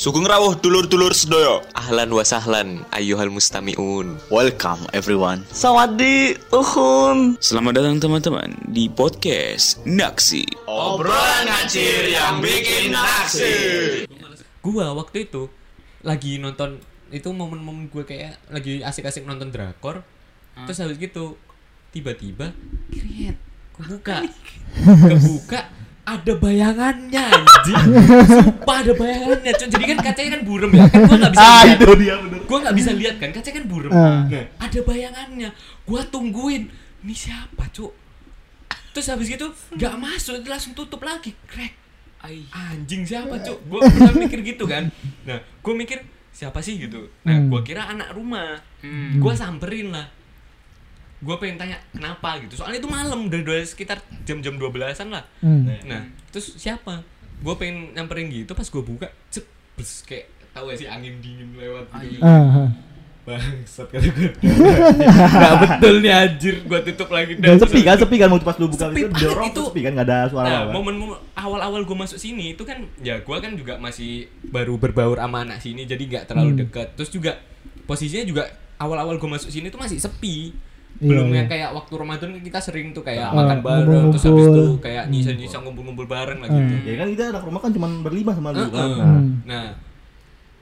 Sugeng rawuh dulur-dulur sedaya. Ahlan wa sahlan ayyuhal mustami'un. Welcome everyone. Sawadi uhun. Selamat datang teman-teman di podcast Naksi. Obrolan ngacir yang bikin naksir. gua waktu itu lagi nonton itu momen-momen gue kayak lagi asik-asik nonton drakor terus habis gitu tiba-tiba kriet kebuka kebuka ada bayangannya anjing. Sumpah ada bayangannya cuy jadi kan kacanya kan burem ya. Kan gua nggak bisa lihat. dia bener. gua nggak bisa lihat kan kacanya kan burem. Ah. nah ada bayangannya. Gua tungguin. Ini siapa cuk? Terus habis gitu nggak masuk dia langsung tutup lagi. Crack anjing siapa cuk? Gua pernah mikir gitu kan. Nah gua mikir siapa sih gitu? Nah Hmm. gua kira anak rumah. Gua samperin lah gua pengen tanya kenapa gitu? Soalnya itu malam udah udah sekitar jam-jam 12-an lah. Hmm. nah terus siapa? Gue pengen nyamperin gitu pas gue buka cep bes, kayak tahu gak sih angin dingin lewat gitu. Ah, ah. bangsat kata gue nggak betul nih anjir. Gue tutup lagi Dan sepi kan, sepi kan waktu pas lu buka? Sepi itu dorong itu. sepi kan? Enggak ada suara Nah, apa. momen-momen awal-awal gue masuk sini itu kan ya gue kan juga masih baru berbaur sama anak sini jadi nggak terlalu Hmm. dekat terus juga posisinya juga awal-awal gue masuk sini tuh masih sepi belum iya. yang kayak waktu Ramadan kan kita sering tuh kayak Ah, makan bareng terus habis itu kayak nyisa-nyisa ngumpul-ngumpul bareng lah Hmm. gitu Ya kan kita anak rumah kan cuma berlima sama lu kan. Nah, Hmm. Nah,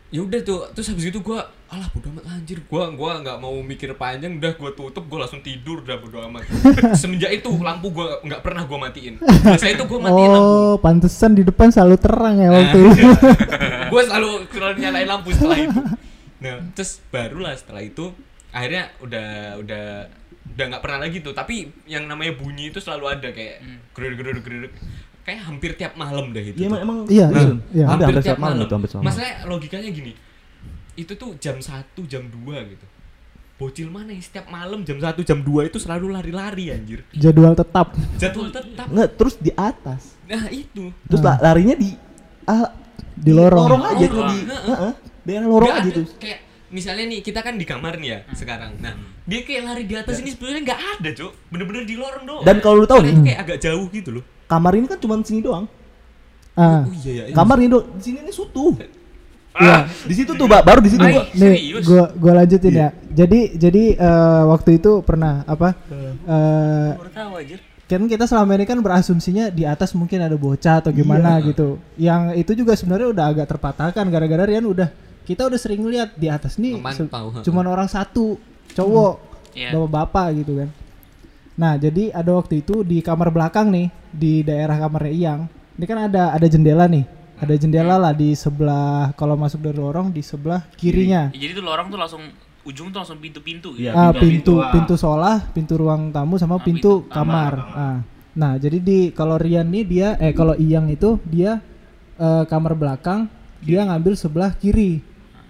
ya udah tuh, terus habis itu gua alah bodo amat anjir, gua gua nggak mau mikir panjang, udah gua tutup, gua langsung tidur, udah bodo amat. Semenjak itu lampu gua nggak pernah gua matiin. Biasanya itu gua matiin lampu. Oh, pantesan di depan selalu terang ya waktu Nah, itu. gua selalu selalu nyalain lampu setelah itu. Nah, terus barulah setelah itu akhirnya udah udah udah nggak pernah lagi tuh, tapi yang namanya bunyi itu selalu ada kayak geruduk geruduk geruduk kayak hampir tiap malam dah itu. Iya tuh. emang emang Iya, Nah, iya. Hampir hampir setiap malam itu hampir malam. Masalahnya logikanya gini. Itu tuh jam 1, jam 2 gitu. Bocil mana yang setiap malam jam 1, jam 2 itu selalu lari-lari anjir. Jadwal tetap. Jadwal tetap. Enggak, terus di atas. Nah, itu. Terus la- larinya di ah, Di lorong. Lorong aja tuh di Heeh. Daerah lorong Nggak aja tuh. Kayak misalnya nih kita kan di kamar nih ya sekarang. Nah, dia kayak lari di atas ini sebenarnya nggak ada, Cuk. Bener-bener di lorong doang. Dan kalau lu tahu nih, kayak agak jauh gitu loh. kamar ini kan cuma sini doang. Ah, Oh iya ya. Kamar ini doang. Di sini ini sutu. iya. Di situ tuh, Mbak. Baru di situ. Mbak. Nih, gua gua lanjutin ya. Jadi jadi eh, waktu itu pernah apa? Eh kan kita selama ini kan berasumsinya di atas mungkin ada bocah atau gimana gitu. Yang itu juga sebenarnya udah agak terpatahkan gara-gara Rian udah kita udah sering lihat di atas nih Memantau, cuman orang satu cowok Iya. bapak-bapak gitu kan. Nah, jadi ada waktu itu di kamar belakang nih di daerah kamarnya Iyang. Ini kan ada ada jendela nih. Ada jendela lah di sebelah kalau masuk dari lorong di sebelah kirinya. Ya, jadi tuh lorong tuh langsung ujung tuh langsung pintu-pintu gitu. Ah, pintu- pintu pintu, pintu solah, pintu ruang tamu sama Ah, pintu pintu kamar. Ah. Nah, jadi di kalau Rian nih dia eh kalau Iyang itu dia eh, kamar belakang, dia ngambil sebelah kiri.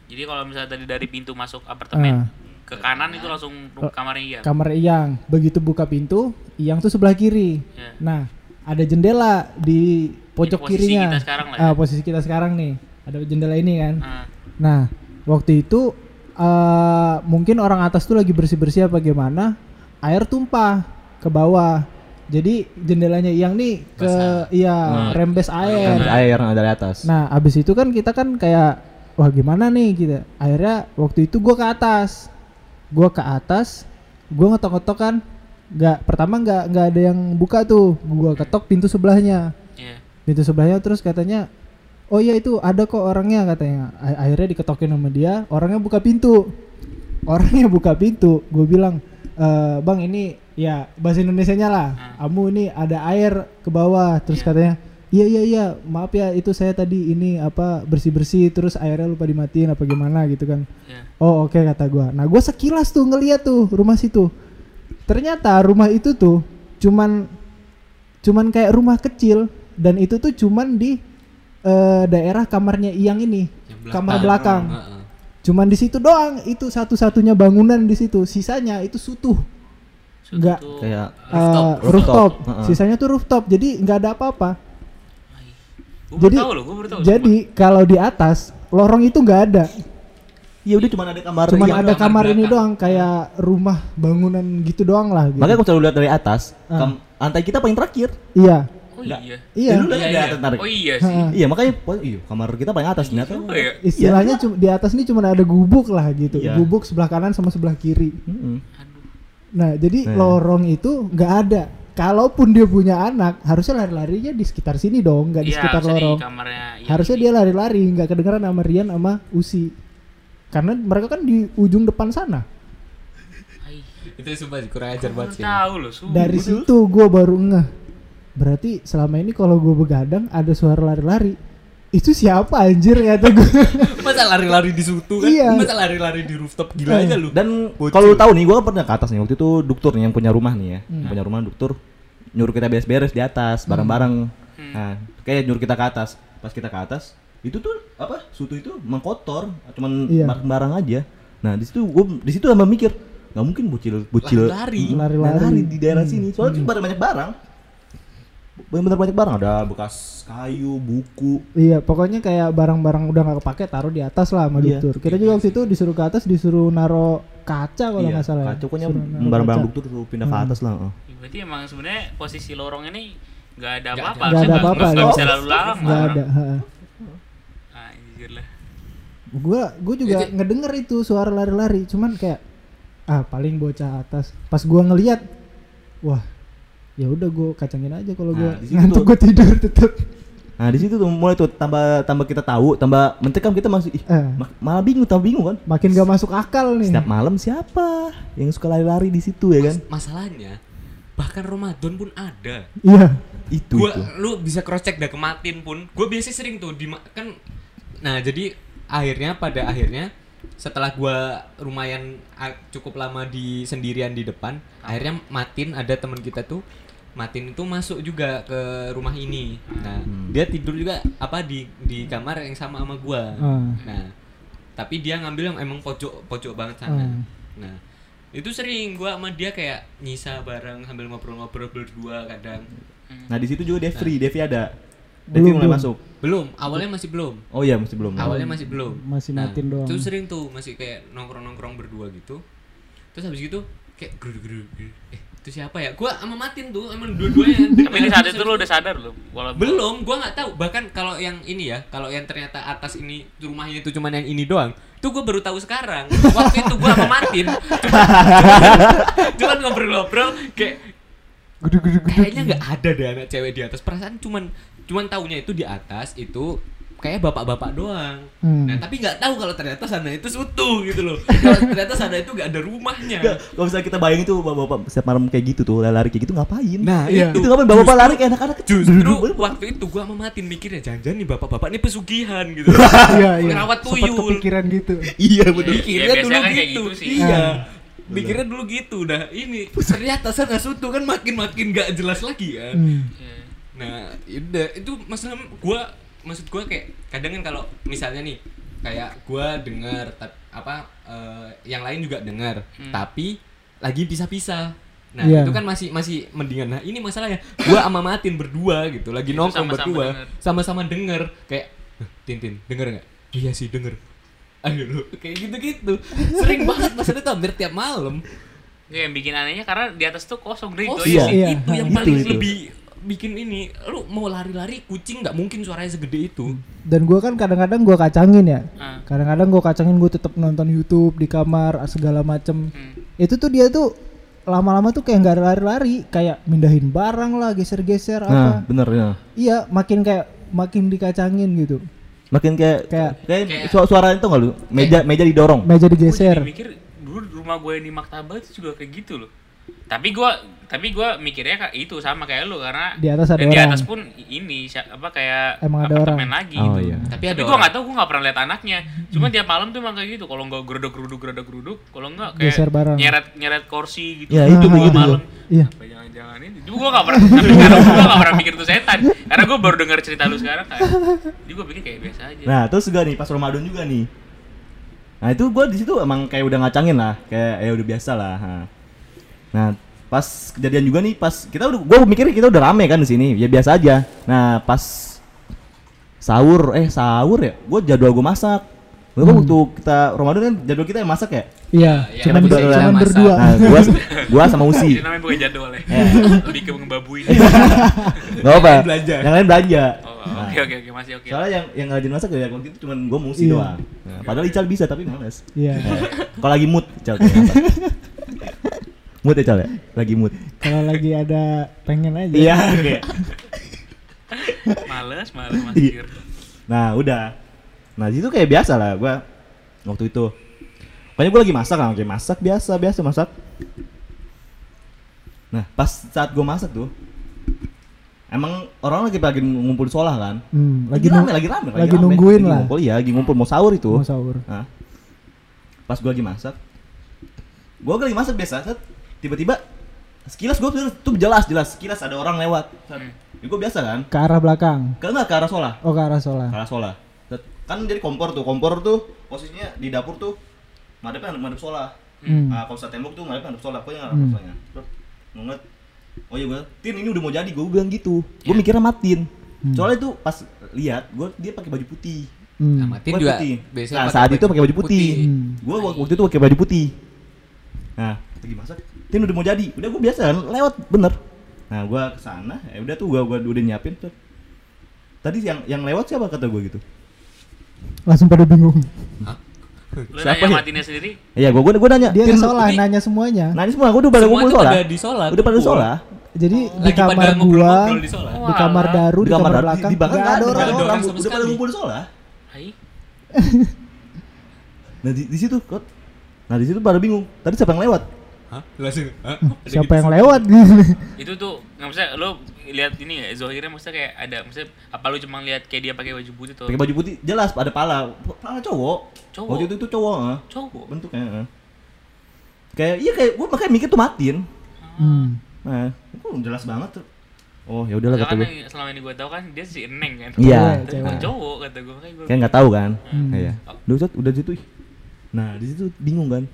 Jadi kalau misalnya tadi dari pintu masuk apartemen Ah. ke kanan itu langsung kamarnya iya. Kamar Iyang. Begitu buka pintu, Iyang tuh sebelah kiri. Iya. Nah, ada jendela di pojok posisi kirinya. kita sekarang lah ya. Ah, posisi kita sekarang nih. Ada jendela ini kan. Ah, Nah, waktu itu eh mungkin orang atas tuh lagi bersih-bersih apa gimana, air tumpah ke bawah. Jadi jendelanya yang nih ke iya rembes air. Kan air yang dari atas. Nah, abis itu kan kita kan kayak wah gimana nih? Kita. Akhirnya waktu itu gua ke atas. Gua ke atas, gua ngetok-ngetok kan. Nggak pertama nggak nggak ada yang buka tuh. Gua ketok pintu sebelahnya. Iya. pintu sebelahnya terus katanya oh iya itu ada kok orangnya katanya. A- akhirnya diketokin sama dia orangnya buka pintu. Orangnya buka pintu. Gue bilang "Eh, bang ini ya bahasa Indonesia nya lah kamu ini ada air ke bawah. Terus katanya iya iya iya. Maaf ya itu saya tadi ini apa bersih bersih terus airnya lupa dimatiin apa gimana gitu kan. Iya. oh oke kata gua. Nah gue sekilas tuh ngeliat tuh rumah situ. Ternyata rumah itu tuh cuman cuman kayak rumah kecil. Dan itu tuh cuman di eh, daerah kamarnya Iyang ini. Yang kamar belakang. Heeh. cuman di situ doang. Itu satu-satunya bangunan di situ. Sisanya itu sutuh. Nggak. Kayak Eh, Rooftop. rooftop, Heeh. sisanya tuh rooftop. Jadi nggak ada apa-apa Gua jadi tahu loh, gua tahu. jadi kalau di atas lorong itu nggak ada Iya udah cuma ada kamar yang- ada kamar kamar ini belakang. doang kayak rumah bangunan gitu doang lah gitu. Makanya aku selalu lihat dari atas, Ah. lantai kita paling terakhir. iya Oh Nggak. iya. Iya. Ya, Iya, iya. atas. Oh iya sih. Ha-ha. Iya makanya po- iya kamar kita paling atas ternyata. Oh iya. Istilahnya cuma di atas ini cuma ada gubuk lah gitu. Iya. Gubuk sebelah kanan sama sebelah kiri. Aduh. Nah, jadi Nah. lorong itu nggak ada. Kalaupun dia punya anak, harusnya lari-larinya di sekitar sini dong, nggak di Iya, sekitar di lorong. kamarnya yang harusnya ini. dia lari-lari, nggak kedengeran sama Rian sama Usi. Karena mereka kan di ujung depan sana. Itu sumpah sih, kurang ajar banget sih. tahu loh, sumpah. Dari situ gue baru ngeh. Berarti selama ini kalau gue begadang ada suara lari-lari. Itu siapa anjir kata gue. Masa lari-lari di sutu kan? Iya. Masa lari-lari di rooftop gila aja lu. Dan kalau lu tahu nih, gua kan pernah ke atas nih waktu itu dokter nih yang punya rumah nih ya, Hmm. yang punya rumah dokter nyuruh kita beres-beres di atas bareng-bareng. Nah, kayak nyuruh kita ke atas. Pas kita ke atas, itu tuh apa? Sutu itu mengkotor, cuman Iya. barang-barang aja. Nah, di situ gua di situ sama mikir, nggak mungkin bocil bocil Lari-lari. Mm, Lari-lari. lari di daerah Hmm. sini. Soalnya hmm. banyak barang. Bener-bener banyak barang, ada bekas kayu, buku. iya, pokoknya kayak barang-barang udah nggak kepake taruh di atas lah sama Iya. Kita juga waktu itu disuruh ke atas disuruh naro kaca kalau Iya, nggak salah. ya. kacau pokoknya barang-barang kaca. dokter tuh pindah ke Hmm. atas lah. oh. Berarti emang sebenarnya posisi lorong ini nggak ada apa-apa. Nggak ada apa-apa, Nggak bisa lalu lalang. Nggak ada. ha. Anjir lah. Gua gua juga Itu- ngedenger itu suara lari-lari, cuman kayak ah paling bocah atas. Pas gua ngeliat, wah ya udah gua kacangin aja kalau gua Nah, ngantuk gua tidur tetep. Nah di situ tuh mulai tuh tambah tambah kita tahu, tambah mencekam kita masih ih, Eh. ma- malah bingung, tambah bingung kan. Makin gak masuk akal nih. Setiap malam siapa yang suka lari-lari di situ ya kan? Masalahnya bahkan Ramadan pun ada. Iya. Itu Gua itu. lu bisa cross check dah kematin pun. Gua biasa sering tuh di kan nah jadi akhirnya pada akhirnya setelah gua lumayan cukup lama di sendirian di depan, akhirnya Matin ada teman kita tuh Matin itu masuk juga ke rumah ini. Nah, dia tidur juga apa di di kamar yang sama sama gua. Ah. Nah, tapi dia ngambil yang emang pojok pojok banget sana. Hmm. Nah, itu sering gua sama dia kayak nyisa bareng sambil ngobrol-ngobrol berdua kadang. Nah di situ juga Devri, Nah. Devi ada. Belum, Devi mulai belum. masuk. Belum, awalnya masih belum. Oh iya masih belum. Awalnya masih belum. Masih nah, Matin doang. Itu sering tuh masih kayak nongkrong-nongkrong berdua gitu. Terus habis gitu kayak geru-geru. Eh, itu siapa ya? Gua sama Matin tuh emang dua-duanya. Tapi di saat itu lu udah sadar belum? Walaupun Belum, gua nggak tahu. Bahkan kalau yang ini ya, kalau yang ternyata atas ini rumahnya itu cuman yang ini doang. Itu gua baru tahu sekarang. Waktu itu gua sama Matin cuman ngobrol-ngobrol kayak kayaknya nggak ada deh anak cewek di atas. Perasaan cuman cuman taunya itu di atas itu kayak bapak-bapak doang. Hmm. Nah, tapi nggak tahu kalau ternyata sana itu sutu gitu loh. Kalau ternyata sana itu nggak ada rumahnya. Enggak, kalau misalnya kita bayangin tuh bapak-bapak setiap malam kayak gitu tuh lari kayak gitu ngapain? Nah, Iya. itu ngapain bapak-bapak lari kayak anak-anak kecil. Justru waktu itu gua sama Matin mikirnya jangan-jangan nih bapak-bapak ini pesugihan gitu. Iya, iya. Ngerawat tuyul. kepikiran gitu. Iya bener. Mikirnya Ya, dulu kan gitu. gitu sih. Iya. Mikirnya dulu gitu dah. Ini ternyata sana sutu kan makin-makin gak jelas lagi kan. Hmm. Iya. Nah, udah itu masalah gua maksud gua kayak kadang kan kalau misalnya nih kayak gua dengar apa eh, yang lain juga dengar, Hmm. tapi lagi pisah-pisah. Nah, Iya. itu kan masih masih mendingan. Nah, ini masalahnya gua sama Matin berdua gitu, lagi Itu nongkrong berdua, sama-sama denger kayak "Hah, Tintin, denger nggak? Iya sih denger. Ayo lu kayak gitu-gitu. Sering banget maksudnya tuh hampir tiap malam. Ya, yang bikin anehnya karena di atas tuh kosong dari Oh itu iya. aja sih. Iya. itu yang Itu, paling itu. lebih bikin ini lu mau lari-lari kucing nggak mungkin suaranya segede itu Dan gua kan kadang-kadang gua kacangin ya. Ah. Kadang-kadang gua kacangin gua tetap nonton YouTube di kamar segala macem. Hmm. Itu tuh dia tuh lama-lama tuh kayak nggak lari-lari, kayak mindahin barang lah, geser-geser Nah apa. bener ya. Iya, makin kayak makin dikacangin gitu. Makin kayak Kayak- kayak, Kayak- suara, suara itu nggak lu? Meja meja didorong. Meja Gue jadi digeser. mikir dulu rumah gue yang di Maktabah itu juga kayak gitu loh. Tapi gua tapi gua mikirnya kayak itu sama kayak lu karena Di atas ada dan di orang. atas pun ini apa kayak Emang ada orang. lagi Oh, gitu. iya. tapi Tapi ada gua orang nggak tahu gua nggak pernah lihat anaknya. Cuma tiap malam tuh emang kayak gitu. Kalau nggak geruduk geruduk geruduk geruduk, kalau nggak kayak Geser barang. nyeret nyeret kursi gitu. Ya, itu begitu. malam. Iya. Jangan-jangan ini? Cuma gua nggak pernah. Tapi karena gua nggak pernah mikir itu setan. Karena gua baru dengar cerita lu sekarang kan. Jadi gua pikir kayak biasa aja. Nah terus juga nih pas Ramadan juga nih. Nah itu gue di situ emang kayak udah ngacangin lah, kayak ya udah biasa lah. Nah pas kejadian juga nih, pas kita udah, gue mikir kita udah rame kan di sini, ya biasa aja. Nah pas sahur, eh sahur ya, gue jadwal gue masak, Gua waktu kita Ramadan kan jadwal kita yang masak ya. Iya, ya, cuman, berdua cuman berdua. Nah, gua gua sama Usi. Namanya bukan jadwal ya. Lebih ke mengebabuin. Enggak apa. belanja. Yang lain belanja. Oh, Nah, Oke oke oke masih oke. Soalnya yang yang rajin masak ya waktu itu cuma gua mau Usi Iya. doang. Nah, padahal Ical bisa tapi males. Iya. Kalau lagi mood, Ical? mood ya Ical ya? Lagi mood. Kalau lagi ada pengen aja. Iya, kayak. Males males Mas Iya. Nah, udah. Nah, di situ kayak biasa lah gua waktu itu. Pokoknya gua lagi masak lah, kayak masak biasa, biasa masak. Nah, pas saat gua masak tuh Emang orang lagi lagi ngumpul di sekolah kan? Hmm, Lagi, lagi, rame, lagi rame, lagi rame. nungguin Lagi lah. Ngumpul, iya, lagi ngumpul mau sahur itu. mau sahur. Nah, pas gua lagi masak, gua lagi masak biasa, set, tiba-tiba sekilas gua tuh, tuh jelas jelas sekilas ada orang lewat. Set. Ya, gua biasa kan? Ke arah belakang. Ke enggak ke arah sola, Oh, ke arah sola. ke arah sola. Set. Kan jadi kompor tuh, kompor tuh posisinya di dapur tuh madepnya madep sola. Hmm. Nah, kalau saat tembok tuh madep madep sola, pokoknya Hmm. solanya. Terus ngeliat, oh iya gua, tin ini udah mau jadi, gua bilang gitu. Gua mikirnya matiin. Hmm. Soalnya itu pas lihat, gua dia pakai baju putih. Hmm. Nah, Matin Gua juga putih. biasanya Nah, saat itu pakai baju putih. Hmm. Gua wak- waktu itu pakai baju putih. Nah, lagi masak, Tin udah mau jadi. Udah gua biasa kan, lewat bener. Nah, gua ke sana, ya udah tuh gua gua udah nyiapin tuh. Tadi yang yang lewat siapa kata gua gitu? Langsung pada bingung. Lu Siapa nanya ya? matinnya sendiri? Iya, gua gua, gua nanya. Dia "Tin, ke sola, ini- nanya semuanya. Nanya semua, gua udah pada ngumpul sola. pada di sola, Udah pada sola. Jadi di Lagi kamar gua, di di kamar. Daru, di, kamar, belakang, di belakang nggak ada orang. orang, udah pada ngumpul di sola. Hai. Nah, di, di situ kok. Nah, di situ pada bingung. Tadi siapa yang lewat? Hah? Langsung. Hah? Siapa gitu yang sih? lewat? Itu tuh nggak maksudnya lo lihat ini ya Zohirnya maksudnya kayak ada maksudnya apa lu cuma lihat kayak dia pakai baju putih tuh? Pakai baju putih, jelas ada pala. Pala cowok. Cowok. Waktu itu tuh cowok, ah. Cowok. bentuknya. ah. Kayak iya kayak gua makanya mikir tuh matiin. hmm. Nah, itu jelas banget tuh. Oh, ya udahlah kata Karena gue. yang selama ini gue tahu kan dia si Eneng kan. Iya. Tapi Cewek. cowok kata gue makanya gue. Kayak nggak tahu kan. Hmm. Iya. Udah Ustaz, udah di situ. ih. Nah, di situ bingung kan.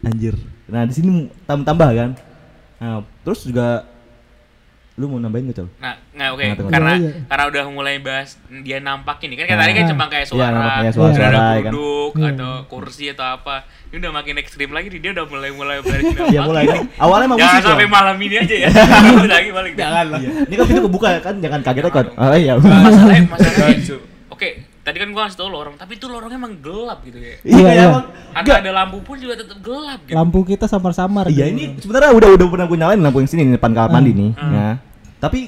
Anjir. Nah, di sini tam tambah kan. Nah, terus juga lu mau nambahin gak, Cal? Nah, nggak oke Tengah, tengah. karena Iya, iya. karena udah mulai bahas dia nampak ini kan kayak Nah. tadi kan cuma kayak Iya, suara, nampak kayak suara-suara, ada ya kan. duduk Iya. atau kursi atau apa. Ini udah makin ekstrim lagi dia udah mulai mulai mulai Iya, mulai kan. Awalnya emang Jangan musik sampai malam ini aja ya. lagi balik. Jangan lah. Iya. Ini kan pintu kebuka kan, jangan kaget aja kan. Oh iya. Masalahnya masalahnya. Oke, tadi kan gua ngasih tau lorong, tapi itu lorongnya emang gelap gitu ya. Iya, Iya, kayak iya. emang. Ada ada lampu pun juga tetap gelap gitu. Lampu kita samar-samar. Iya, gitu. ini sebenarnya udah udah pernah gue nyalain lampu yang sini di depan kamar mandi nih. Ya. Tapi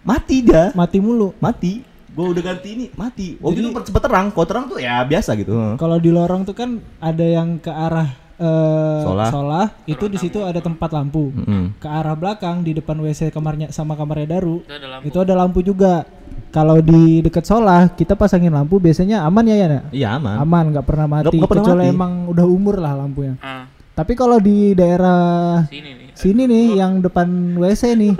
mati dia. mati mulu. Mati. Gue udah ganti ini, mati. Waktu itu sempet terang, kalau terang tuh ya biasa gitu. Kalau di lorong tuh kan ada yang ke arah eh Solah. solah, itu di situ ada tempat lampu. Mm-mm. Ke arah belakang di depan WC kamarnya sama kamarnya Daru. Itu ada lampu. Itu ada lampu juga. Kalau di dekat solah kita pasangin lampu biasanya aman ya ya. Nak? Iya aman. Aman nggak pernah mati. nggak pernah Kecuali mati. emang udah umur lah lampunya. Ah, Tapi kalau di daerah sini nih. sini nih yang depan WC nih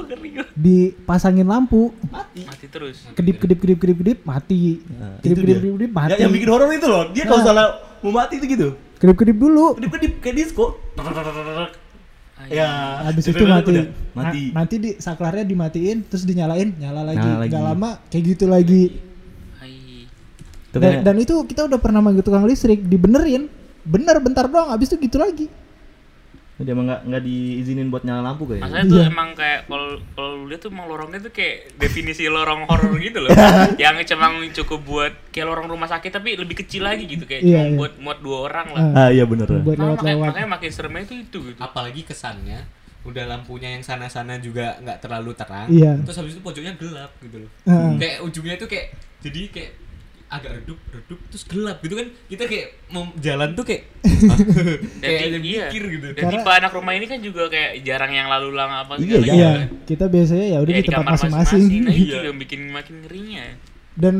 dipasangin lampu Mati terus. kedip kedip kedip kedip kedip mati Nah, kedip kedip kedip kedip mati Ya, yang bikin horor itu loh. Dia kalau Nah. salah mau mati itu gitu. kedip kedip dulu Kedip-kedip kayak disco. Ya, habis itu mati udah, mati. Na- nanti di saklarnya dimatiin terus dinyalain nyala lagi Nyala lagi. nggak lama kayak gitu lagi Hai. Dan itu kita udah pernah manggil tukang listrik dibenerin bener bentar doang habis itu gitu lagi Dia emang nggak nggak diizinin buat nyala lampu kayaknya. Masalahnya tuh Iya. emang kayak kalau kalau lu lihat tuh emang lorongnya tuh kayak definisi lorong horor gitu loh. yang cuma cukup buat kayak lorong rumah sakit tapi lebih kecil lagi gitu kayak Iya, cuma iya. buat muat dua orang lah. Ah. Ah iya bener. buat Nah, makanya, lewat-lewat makanya makin seremnya itu itu gitu. Apalagi kesannya udah lampunya yang sana-sana juga nggak terlalu terang. Iya. Terus habis itu pojoknya gelap gitu loh. Heeh. Kayak ujungnya tuh kayak jadi kayak agak redup redup terus gelap gitu kan kita kayak mau jalan tuh kayak kayak ada iya. mikir gitu Dan tipe anak rumah ini kan juga kayak jarang yang lalu lalang apa Iya, segala iya. gitu iya kan. kita biasanya ya udah Kayak di tempat masing-masing Nah, itu Iya. yang bikin makin ngerinya. dan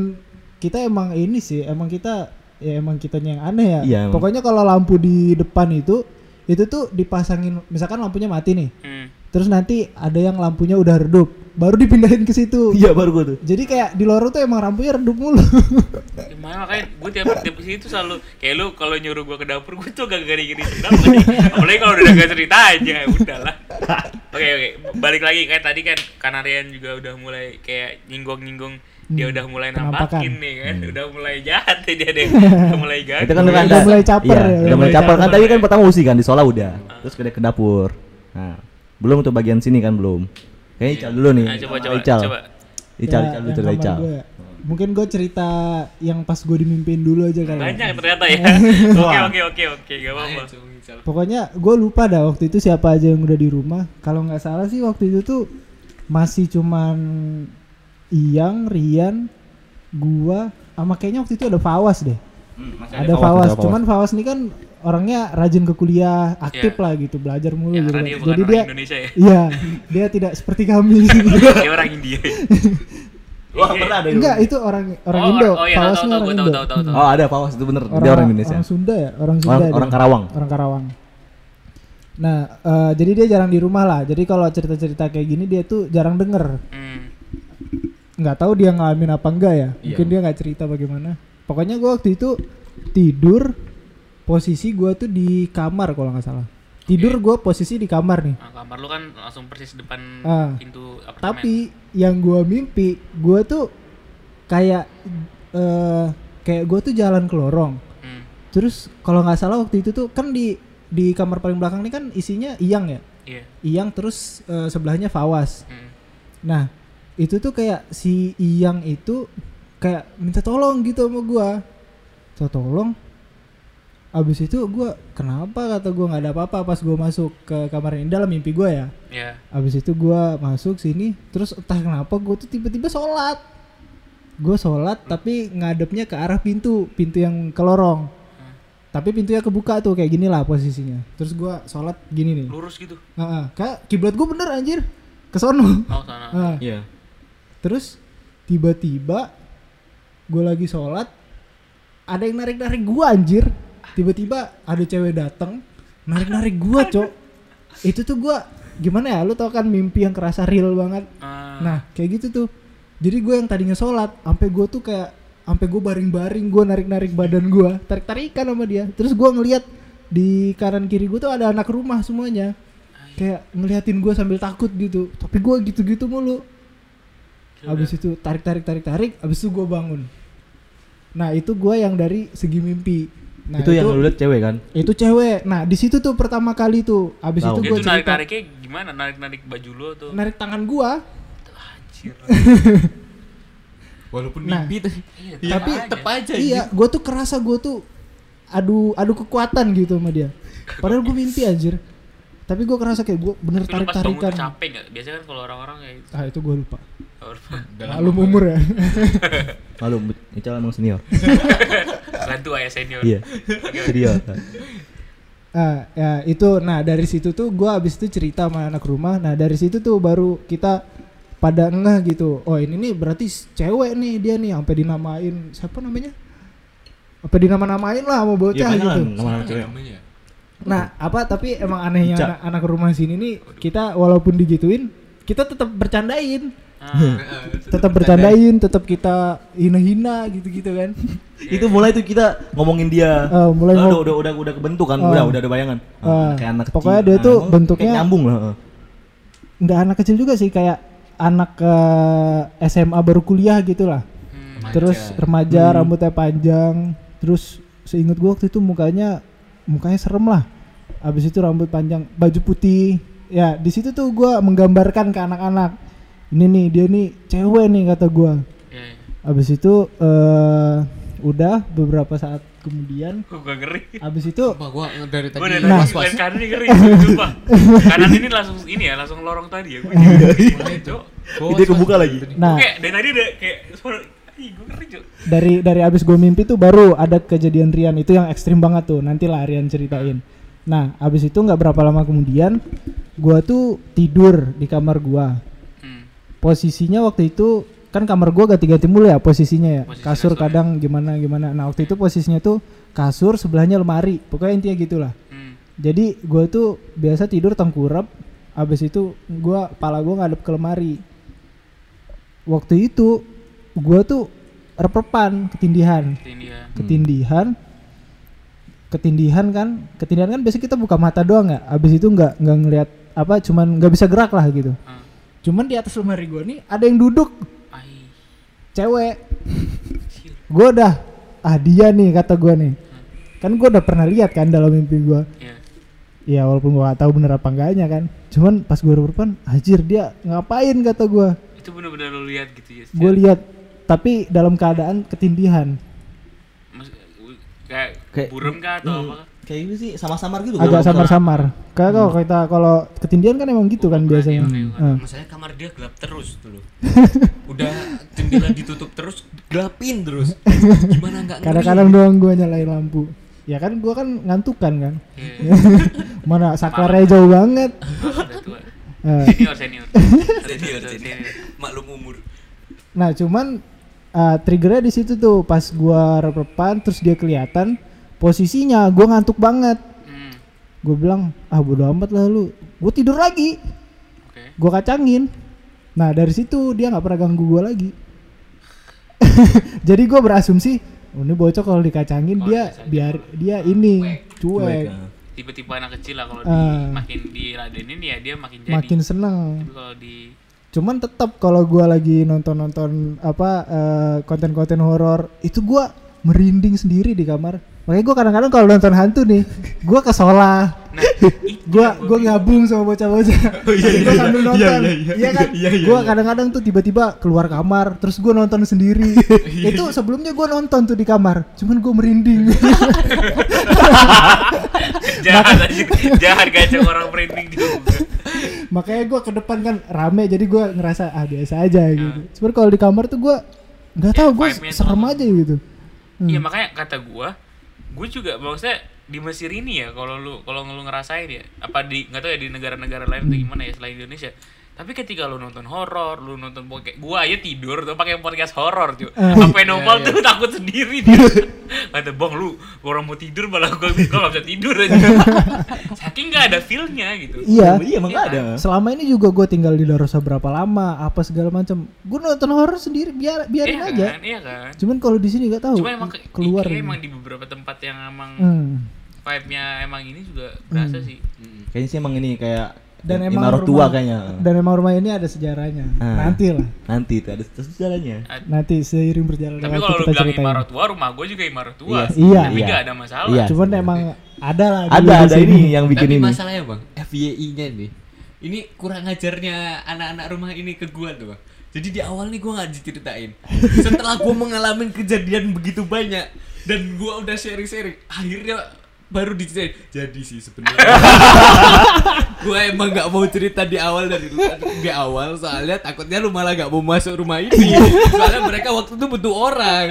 kita emang ini sih emang kita ya emang kitanya yang aneh ya Iya, pokoknya kalau lampu di depan itu itu tuh dipasangin misalkan lampunya mati nih Hmm. Terus nanti ada yang lampunya udah redup baru dipindahin ke situ Iya baru gue tuh. jadi kayak di lorong tuh emang lampunya redup mulu Gimana makanya gue tiap tiap ke sini tuh selalu kayak lu kalau nyuruh gue ke dapur gue tuh gak gini gini. Apalagi kalau udah gak cerita aja ya udahlah. Oke oke balik lagi kayak tadi kan Kanarian juga udah mulai kayak nyinggung nyinggung dia Hmm, udah mulai penampakan. nampakin nih kan, udah mulai jahat nih dia deh, udah mulai jahat. Itu kan lu Udah kan mulai ada- caper iya, ya, Udah udah mulai mulai caper kan tadi kan pertama usi kan di sholat udah. Terus ke ke dapur. Nah, belum untuk bagian sini kan belum. Kayaknya Ical dulu nih. Nah, coba coba Ical. coba. Ical, Ya, Ical dulu cerita Ical. gua. Mungkin gue cerita yang pas gue dimimpin dulu aja kali. ya. Banyak ternyata ya. Oke oke oke oke, gak apa-apa. Pokoknya gue lupa dah waktu itu siapa aja yang udah di rumah. Kalau nggak salah sih waktu itu tuh masih cuman Iyang, Rian, gua, sama kayaknya waktu itu ada Fawas deh. ada Fawas. Cuman Fawas ini kan orangnya rajin ke kuliah, aktif Iya. lah gitu, belajar mulu Ya, gitu. kan. dia bukan Jadi orang dia Indonesia ya. Iya, dia tidak seperti kami. Dia orang India. Wah, pernah ada Enggak, itu orang orang Oh, Indo. oh iya, tahu, tahu, orang tahu, Indo. tahu, tahu, tahu. Oh, ada Fawas itu bener. Dia orang Indonesia. Orang Sunda ya, orang Sunda. Orang, orang Karawang. Orang Karawang. Nah, eh, jadi dia jarang di rumah lah. Jadi kalau cerita-cerita kayak gini dia tuh jarang denger. Hmm. Nggak tahu dia ngalamin apa enggak ya. Iya. Mungkin dia nggak cerita bagaimana. Pokoknya gua waktu itu tidur posisi gua tuh di kamar kalau nggak salah. Tidur gua posisi di kamar nih. Nah, kamar lu kan langsung persis depan Ah. pintu apartemen. Tapi yang gua mimpi, gua tuh kayak eh kayak gua tuh jalan ke lorong. Hmm. Terus kalau nggak salah waktu itu tuh kan di di kamar paling belakang ini kan isinya Iyang ya. Iya. Iyang terus eh, sebelahnya Fawas. Hmm. Nah, itu tuh kayak si Iyang itu kayak minta tolong gitu sama gua. Minta tolong. Abis itu gua kenapa kata gua nggak ada apa-apa pas gua masuk ke kamar ini dalam mimpi gua ya. Ya. Abis itu gua masuk sini terus entah kenapa gua tuh tiba-tiba sholat. Gua sholat tapi ngadepnya ke arah pintu, pintu yang ke lorong. Tapi pintunya kebuka tuh kayak gini lah posisinya. Terus gua sholat gini nih. Lurus gitu. Heeh, kayak kiblat gua bener anjir. Ke sono. Oh, sana. Heeh. Iya. Terus tiba-tiba gue lagi sholat ada yang narik-narik gua anjir. Tiba-tiba ada cewek datang narik-narik gua, Cok. Itu tuh gua gimana ya? Lu tau kan mimpi yang kerasa real banget. Ah, Nah, kayak gitu tuh. Jadi gue yang tadinya sholat, sampai gue tuh kayak sampai gue baring-baring, gue narik-narik badan gue, tarik-tarikan sama dia. Terus gue ngeliat di kanan kiri gue tuh ada anak rumah semuanya, kayak ngeliatin gue sambil takut gitu. Tapi gue gitu-gitu mulu. Abis itu tarik-tarik tarik-tarik, abis itu gue bangun. Nah itu gue yang dari segi mimpi. Nah, itu, yang lu lihat cewek kan? itu cewek. Nah di situ tuh pertama kali tuh. Abis Tahu. itu tuh cerita narik-nariknya gimana? Narik-narik baju lu tuh. narik tangan gua. Anjir. Walaupun Nah, mimpi tuh. tapi tetep aja. Iya, gue tuh kerasa gue tuh adu adu kekuatan gitu sama dia. Padahal gue mimpi anjir. Tapi gue kerasa kayak gue bener Tapi lu tarik pas bangun tuh tarikan. capek gak? Biasanya kan kalau orang-orang kayak gitu. Ah itu gue lupa. Maklum umur ya. Lalu Ical emang senior. Bantu ayah senior. iya. Senior. ah ya itu. Nah dari situ tuh gue abis itu cerita sama anak rumah. Nah dari situ tuh baru kita pada ngeh gitu. Oh ini nih berarti cewek nih dia nih sampai dinamain siapa namanya? Apa dinama-namain lah sama bocah banyak gitu. nama-nama cewek. namanya. Nah, apa tapi emang anehnya anak, anak rumah sini nih kita walaupun digituin kita tetap bercandain, tetap bercandain, tetap kita hina-hina gitu-gitu kan. Itu mulai tuh kita ngomongin dia. Eh, mulai udah, udah udah udah kebentuk kan, udah udah ada bayangan. Ah, Ah, kayak anak kecil. pokoknya dia tuh bentuknya- kayak nyambung lah. heeh. Nggak anak kecil juga sih kayak anak eh, SMA baru kuliah gitu lah. hmm. Terus remaja, Hmm. rambutnya panjang, terus seingat gua waktu itu mukanya mukanya serem lah. Abis itu rambut panjang, baju putih. Ya, di situ tuh gua menggambarkan ke anak-anak. Ini nih dia nih cewek nih kata gua. Iya, iya. Abis itu eh udah beberapa saat kemudian Kok gua ngeri. abis itu Sumpah gua dari tadi Gue dari Nah. liat kanan nih ngeri, sumpah. Kanan ini langsung ini ya, langsung lorong tadi ya. Gue Cok. Gua Dia kebuka lagi. tadi. nah Kayak dari tadi udah kayak gue dari dari abis gue mimpi tuh baru ada kejadian Rian itu yang ekstrim banget tuh nanti lah Rian ceritain nah abis itu nggak berapa lama kemudian gua tuh tidur di kamar gua Hmm. Posisinya waktu itu kan kamar gua ganti-ganti mulu ya posisinya ya. Posisi kasur kasur, kadang gimana gimana. Nah waktu itu posisinya tuh kasur sebelahnya lemari pokoknya intinya gitulah. Hmm. jadi gua tuh biasa tidur tengkurap abis itu gua pala gua ngadep ke lemari. Waktu itu gua tuh reprepan ketindihan. Dia. ketindihan. Ketindihan kan ketindihan kan biasa kita buka mata doang nggak abis itu nggak nggak ngelihat apa cuman nggak bisa gerak lah gitu. Ah. Cuman di atas lemari gua nih ada yang duduk. Ai. cewek. Gue udah ah dia nih kata gue nih. Kan gue udah pernah lihat kan dalam mimpi gue Iya. ya walaupun gue gak tahu bener apa enggaknya kan. Cuman pas gue depan anjir dia ngapain? kata gue Itu bener-bener lu lihat gitu ya. gue lihat tapi dalam keadaan ketindihan. Mas- kayak, Kayak- burem kah atau Hmm, apa? Kayak ini sih samar-samar gitu. agak samar-samar kayak kalau kita kalau ketindihan kan emang gitu kan biasanya oke, oke. Eh. Masalahnya kamar dia gelap terus dulu. Udah jendela ditutup terus, gelapin terus. Gimana nggak ngeri? kadang-kadang doang gue nyalain lampu ya kan gue kan ngantukan kan Iya. mana saklarnya jauh banget. Eh, Senior, senior. Senior, senior. Maklum umur. Nah, cuman uh, triggernya di situ tuh pas gua rep-repan terus dia kelihatan posisinya gua ngantuk banget. Hmm, Gue bilang, "Ah, bodo amat lah lu." Gue tidur lagi. oke. Gua kacangin. Nah, dari situ dia nggak pernah ganggu gua lagi. Jadi gua berasumsi, oh, ini bocah kalau dikacangin Oh, dia biar dia ini Cuek, cuek, ah. Tipe-tipe anak kecil lah kalau di Ah. makin diladenin ya dia makin jadi. makin seneng. Tapi kalau di Cuman tetap kalau gua lagi nonton-nonton apa eh, konten-konten horor itu gua merinding sendiri di kamar. Makanya gua kadang-kadang kalau nonton hantu nih, gua ke sekolah. nah, itu Gua yang gua gabung sama bocah-bocah. Jadi gua sambil nonton. Iya kan? Gua kadang-kadang tuh tiba-tiba keluar kamar, terus gua nonton sendiri. itu sebelumnya gua nonton tuh di kamar, cuman gua merinding. jahat aja jahat gajah orang branding juga Makanya gua ke depan kan rame jadi gua ngerasa ah biasa aja gitu. Cuman kalau di kamar tuh gua nggak tahu tuh serem aja gitu. Hmm. Iya makanya kata gua, gua juga maksudnya di Mesir ini ya kalau lu kalau lu ngerasain ya apa di nggak tahu ya di negara-negara lain atau gimana ya selain Indonesia. Tapi ketika lu nonton horor, lu nonton podcast, gua aja tidur tuh pakai podcast horor cuy. Eh. Sampai normal tuh takut sendiri dia. Kata bang lu orang mau tidur malah gua gua nggak bisa tidur aja. Saking nggak ada feelnya gitu. Iya. Iya, emang Iya nggak kan? ada. Selama ini juga gue tinggal di Darosa berapa lama, apa segala macam. Gue nonton horor sendiri, biar biarin Iya aja. kan, iya kan. Cuman kalau di sini nggak tahu. Cuma emang ke- keluar. ini. emang di beberapa tempat yang emang Hmm. vibe-nya emang ini juga berasa sih. Kayaknya sih emang ini kayak Dan emang rumah, tua kayaknya. Dan emang rumah ini ada sejarahnya. Ah. Nanti lah. Nanti itu ada terus jalannya. Nanti seiring berjalan Tapi waktu kalau lu kita bilang ceritain. imarat tua, rumah gue juga imarat tua. Iya sih. Iya. Tapi Iya. nggak ada masalah. Iya. Cuman emang ada lah. Ada ada sini. ini yang bikin Tapi ini. masalahnya bang, FYI-nya nih, ini kurang ajarnya anak-anak rumah ini ke gua tuh bang. Jadi di awal nih gua nggak diceritain. Setelah gua mengalami kejadian begitu banyak dan gua udah sharing-sharing, akhirnya baru diceritain. Jadi sih sebenarnya. gua emang nggak mau cerita di awal dari di awal soalnya takutnya lu malah nggak mau masuk rumah ini. Soalnya mereka waktu itu butuh orang.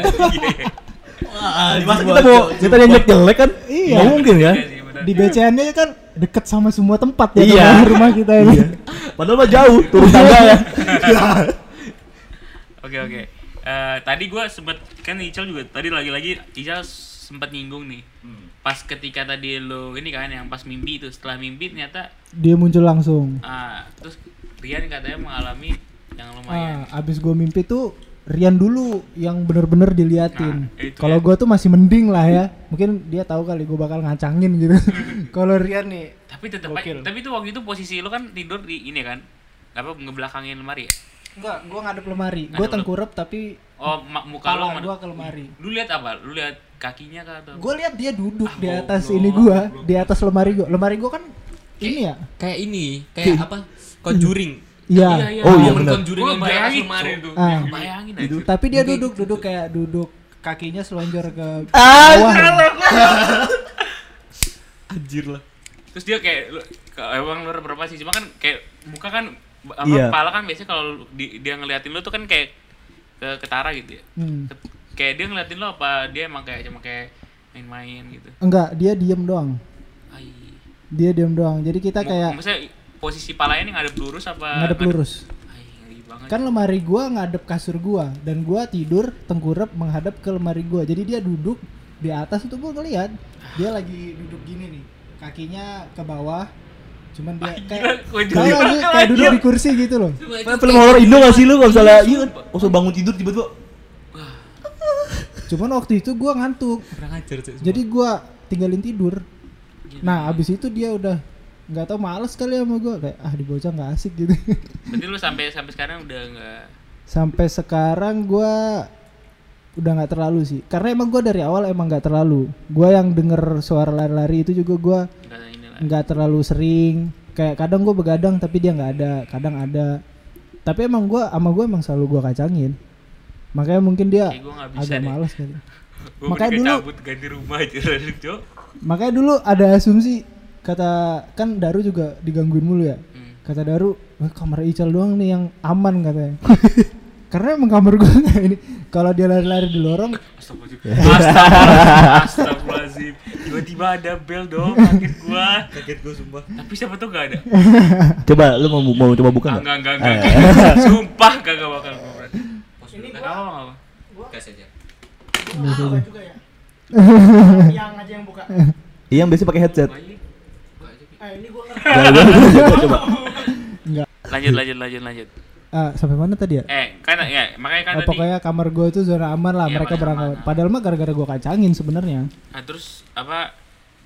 Wah, Masa kita mau kita yang jelek kan? Iya. Nggak mungkin kan? Iya. Di BCN-nya kan deket sama semua tempat ya Iya. rumah kita ini. Padahal mah jauh, turun tangga ya. Oke oke. Eh, tadi gue sempet kan Ical juga tadi lagi-lagi Ical sempat nyinggung nih. Pas ketika tadi lo ini kan yang pas mimpi itu setelah mimpi ternyata Dia muncul langsung. ah terus Rian katanya mengalami yang lumayan. Ah, abis gue mimpi tuh Rian dulu yang bener-bener diliatin. Nah, Kalau ya. gue tuh masih mending lah ya. Mungkin dia tahu kali gue bakal ngacangin gitu. Kalau Rian nih, Tapi tetap tapi itu waktu itu posisi lo kan tidur di ini kan apa ngebelakangin lemari ya? Enggak, gue ngadep lemari. Ngadep Gue lem- tengkurap tapi Oh, ma- muka lo gue ke lemari. Lu lihat apa? Lu lihat kakinya kah atau? Gue lihat dia duduk di Ah, atas goblok, ini gue, goblok. di atas lemari gue. Lemari gue kan ini ya. kayak ini, kayak apa? Conjuring. Iya. iya. Oh, iya, benar. Conjuring Gua di bayangin, lemari itu. Ah. Bayangin aja. Tapi dia duduk duduk kayak duduk kakinya selonjor ke Ah, bawah. Anjir lah. Terus dia kayak emang lu berapa sih? Cuma kan kayak muka kan apa Iya. kepala kan biasanya kalau di- dia ngeliatin lu tuh kan kayak ke ketara gitu ya. Hmm. Kayak dia ngeliatin lu apa dia emang kayak cuma kayak main-main gitu. Enggak, dia diem doang. Ai. Dia diem doang. Jadi kita Mu- kayak maksudnya posisi palanya nih ngadep lurus apa ngadep lurus. Ngeri banget. Kan lemari gua ngadep kasur gua dan gua tidur tengkurap menghadap ke lemari gua. Jadi dia duduk di atas itu gua ngeliat dia lagi duduk gini nih. Kakinya ke bawah. Cuman dia kayak kayak, kayak duduk di kursi gitu loh. Film horor Indo gak sih lu kalau misalnya iya kan, usah bangun tidur tiba-tiba Cuman waktu itu gua ngantuk. Kurang ajar sih. Jadi gua tinggalin tidur. Nah, abis itu dia udah nggak tahu males kali sama gua kayak ah di bocah nggak asik gitu. Berarti lu sampai sampai sekarang udah nggak sampai sekarang gua udah nggak terlalu sih karena emang gua dari awal emang nggak terlalu gua yang denger suara lari-lari itu juga lah. Nggak terlalu sering. Kayak kadang gue begadang tapi dia nggak ada. Kadang ada. Tapi emang gue sama gue emang selalu gue kacangin. Makanya mungkin dia agak deh. males kali. Makanya dulu- cabut ganti rumah aja Cok. makanya dulu ada asumsi kata kan Daru juga digangguin mulu ya. Hmm. kata Daru "Wah, kamar Ical doang nih yang aman katanya karena emang kamar gue ini kalau dia lari-lari di lorong Astagfirullahaladzim. Tiba-tiba ada bel dong, kaget gua. Kaget gue sumpah. Tapi siapa tuh gak ada? Coba lu mau mau coba buka Ah, nggak? Enggak, enggak, enggak. Eh. enggak. Sumpah kagak bakal gua berani. Ini Enggak apa-apa. gas aja. biasanya. yang aja yang buka. Iya, yang biasa pakai headset. Eh, ini gua ngerti. Coba, coba, coba. Lanjut, lanjut, lanjut, lanjut. Ah, sampai mana tadi ya Eh, kan ya, makanya kan Oh, tadi. pokoknya kamar gue itu zona aman lah Iya, mereka berangkat aman. padahal mah gara-gara gue kacangin sebenarnya Nah, terus apa?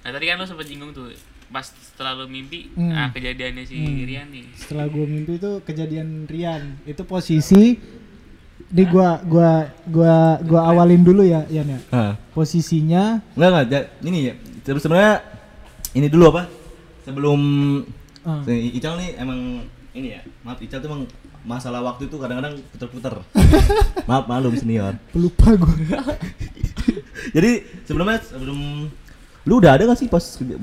Nah, tadi kan lu sempet jinggung tuh pas setelah lu mimpi, Hmm. nah kejadiannya si Hmm. Rian nih. setelah gue mimpi itu kejadian Rian itu posisi di gua gua gua gua awalin dulu ya Yan ya Ah. posisinya Enggak enggak, ini ya. Terus sebenarnya ini dulu apa? Sebelum ah, si Ical nih emang ini ya. Maaf Ical tuh emang masalah waktu itu kadang-kadang puter-puter. Maaf malum senior. pelupa gue Jadi sebelumnya sebelum lu udah ada gak sih pas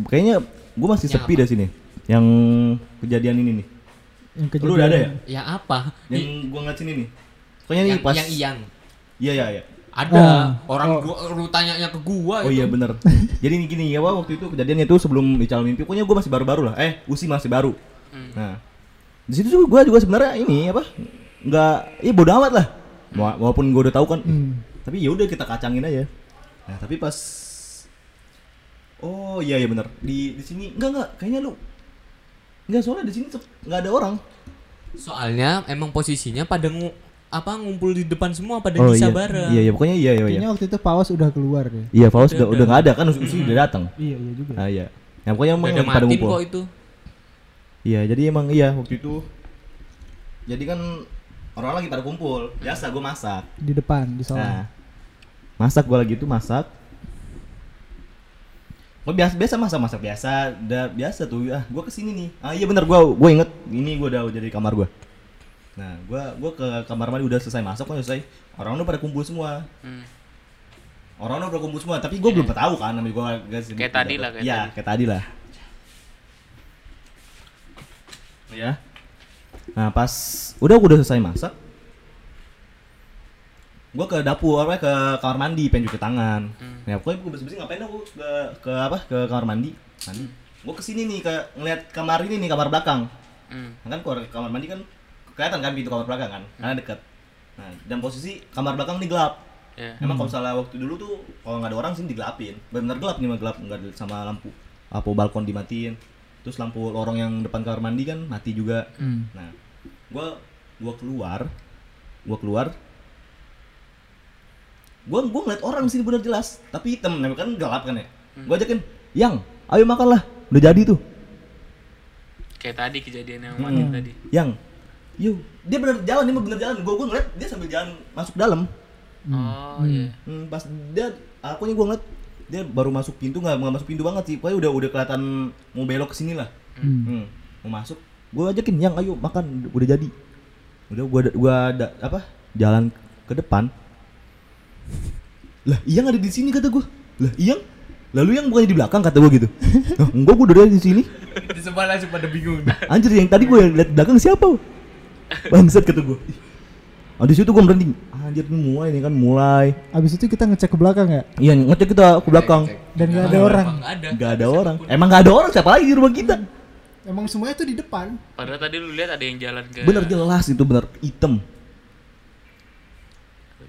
kayaknya gua masih Yang sepi apa? dah sini. Yang kejadian ini nih. yang Lu udah ada ya? Ya apa? Yang gua ngeliat sini nih. Pokoknya nih yang, pas yang Ian. Iya iya iya. Ada Ah, orang oh. gua lu tanyanya ke gua Oh itu. iya bener Jadi ini gini ya Wak, waktu itu kejadiannya itu sebelum Ical mimpi Pokoknya gue masih baru-baru lah Eh Usi masih baru Hmm. Nah di situ juga gue juga sebenarnya ini apa nggak ya bodo amat lah. Wa- walaupun gue udah tahu kan. Hmm. tapi ya udah kita kacangin aja. Nah tapi pas oh iya iya bener. Di di sini enggak enggak kayaknya lu enggak soalnya di sini nggak ada orang. Soalnya emang posisinya pada ngu, apa ngumpul di depan semua pada oh bisa iya. bareng. iya iya pokoknya iya iya iya. Kayaknya waktu itu Pawas udah keluar deh. Iya Faust Udah, udah nggak ada kan udah datang iya iya juga. Ah iya. Nah pokoknya emang ada pada ngumpul. kok itu. Iya, jadi emang iya waktu itu. Jadi kan orang lagi pada kumpul. Biasa gue masak. di depan di Nah, soal masak gue lagi tuh masak. Gue biasa biasa masak masak biasa, udah biasa tuh. Ah, gue ke sini nih. Ah iya bener gue gue inget ini gue udah jadi kamar gue. Nah, gue gua ke kamar mandi udah selesai masak kan selesai. Orang udah pada kumpul semua. Hmm. Orang udah kumpul semua, tapi gue belum tahu kan namanya gue Kayak tadi lah, kayak Iya, tadi. kayak tadi lah. Ya. Nah, pas udah udah selesai masak, gue ke dapur apa ke kamar mandi pengen cuci tangan. Hmm. Ya pokoknya gue bersih ngapain aku ke ke apa ke kamar mandi mandi. Gue ke sini nih ke ngeliat kamar ini nih kamar belakang. Hmm. Nah, kan keluar kamar mandi kan kelihatan kan pintu kamar belakang kan karena deket. Nah dan posisi kamar belakang nih gelap. Ya. Emang kalau misalnya waktu dulu tuh kalau nggak ada orang sih digelapin. Benar gelap nih mah gelap nggak ada sama lampu. Apa balkon dimatiin. Terus lampu lorong yang depan kamar mandi kan mati juga. Hmm. Nah, gua gua keluar, gua keluar. Gua gua ngeliat orang di sini bener jelas, tapi hitam, nah, kan gelap kan ya. Gua ajakin, "Yang, ayo makan lah. Udah jadi tuh." Kayak tadi kejadian yang Hmm. Martin tadi. Yang, yuk, dia bener jalan, dia bener jalan. Gua gua ngeliat dia sambil jalan masuk dalam. Oh iya. Hmm, pas dia aku nih gua ngeliat dia baru masuk pintu nggak nggak masuk pintu banget sih. Pokoknya udah udah kelihatan mau belok ke sini lah. Hmm. Hmm, mau masuk gua ajakin yang ayo makan. Udah jadi. Udah gua ada- gua ada apa jalan ke depan. Lah Iyang ada di sini kata gua. Lah Iyang? Lalu yang bukannya di belakang kata gua gitu. "Hah, enggak gua udah di sini. Di sebelah langsung pada bingung. anjir yang tadi gua yang lihat belakang siapa? Bangsat kata gua. Ah, di situ gua merinding anjir ini mulai nih kan mulai abis itu kita ngecek ke belakang ya iya ngecek kita ke belakang dan nggak ada orang Enggak ada. Gak ada orang. Emang gak ada orang siapa lagi di rumah kita? emang semuanya tuh di depan Padahal tadi lu lihat ada yang jalan ke Bener jelas itu bener hitam.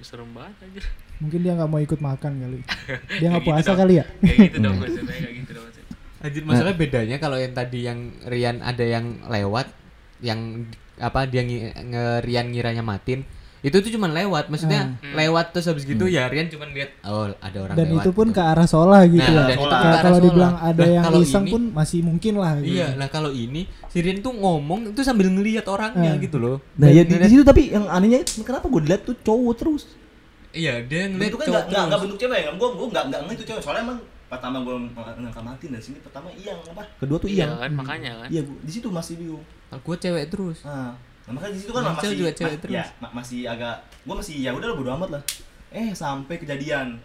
Serem banget anjir. mungkin dia nggak mau ikut makan kali dia nggak gitu puasa kali ya Kayak gitu dong maksudnya kayak gitu dong maksudnya. Anjir masalah bedanya kalau yang tadi yang Rian ada yang lewat yang apa dia ngi, nge Rian ngiranya matiin. Itu tuh cuman lewat maksudnya lewat terus habis gitu ya Rian cuman lihat oh ada orang Dan lewat itu pun gitu. ke arah solah gitu Nah, ya. itu arah kalau dibilang ada Nah, yang kalau iseng ini- pun masih mungkin lah gitu. Iya, lah kalau ini si Rian tuh ngomong itu sambil ngelihat orangnya Eh. gitu loh. Nah, Dan ya di, di situ tapi yang anehnya kenapa gue dilihat tuh cowok terus. Iya, dia ngeliat Bentuknya cowok nggak nggak bentuk cewek, gue gue nggak nggak itu cewek. Soalnya emang pertama gue ngekamatin dari sini pertama iyang apa? Kedua tuh Iya kan makanya kan. Iya, di situ masih bingung. Nah, gua cewek terus. Nah, nah, makanya di situ kan cewek masih juga cewek ma- terus. ya, ma- masih agak gue masih ya udah bodo amat lah. Eh sampai kejadian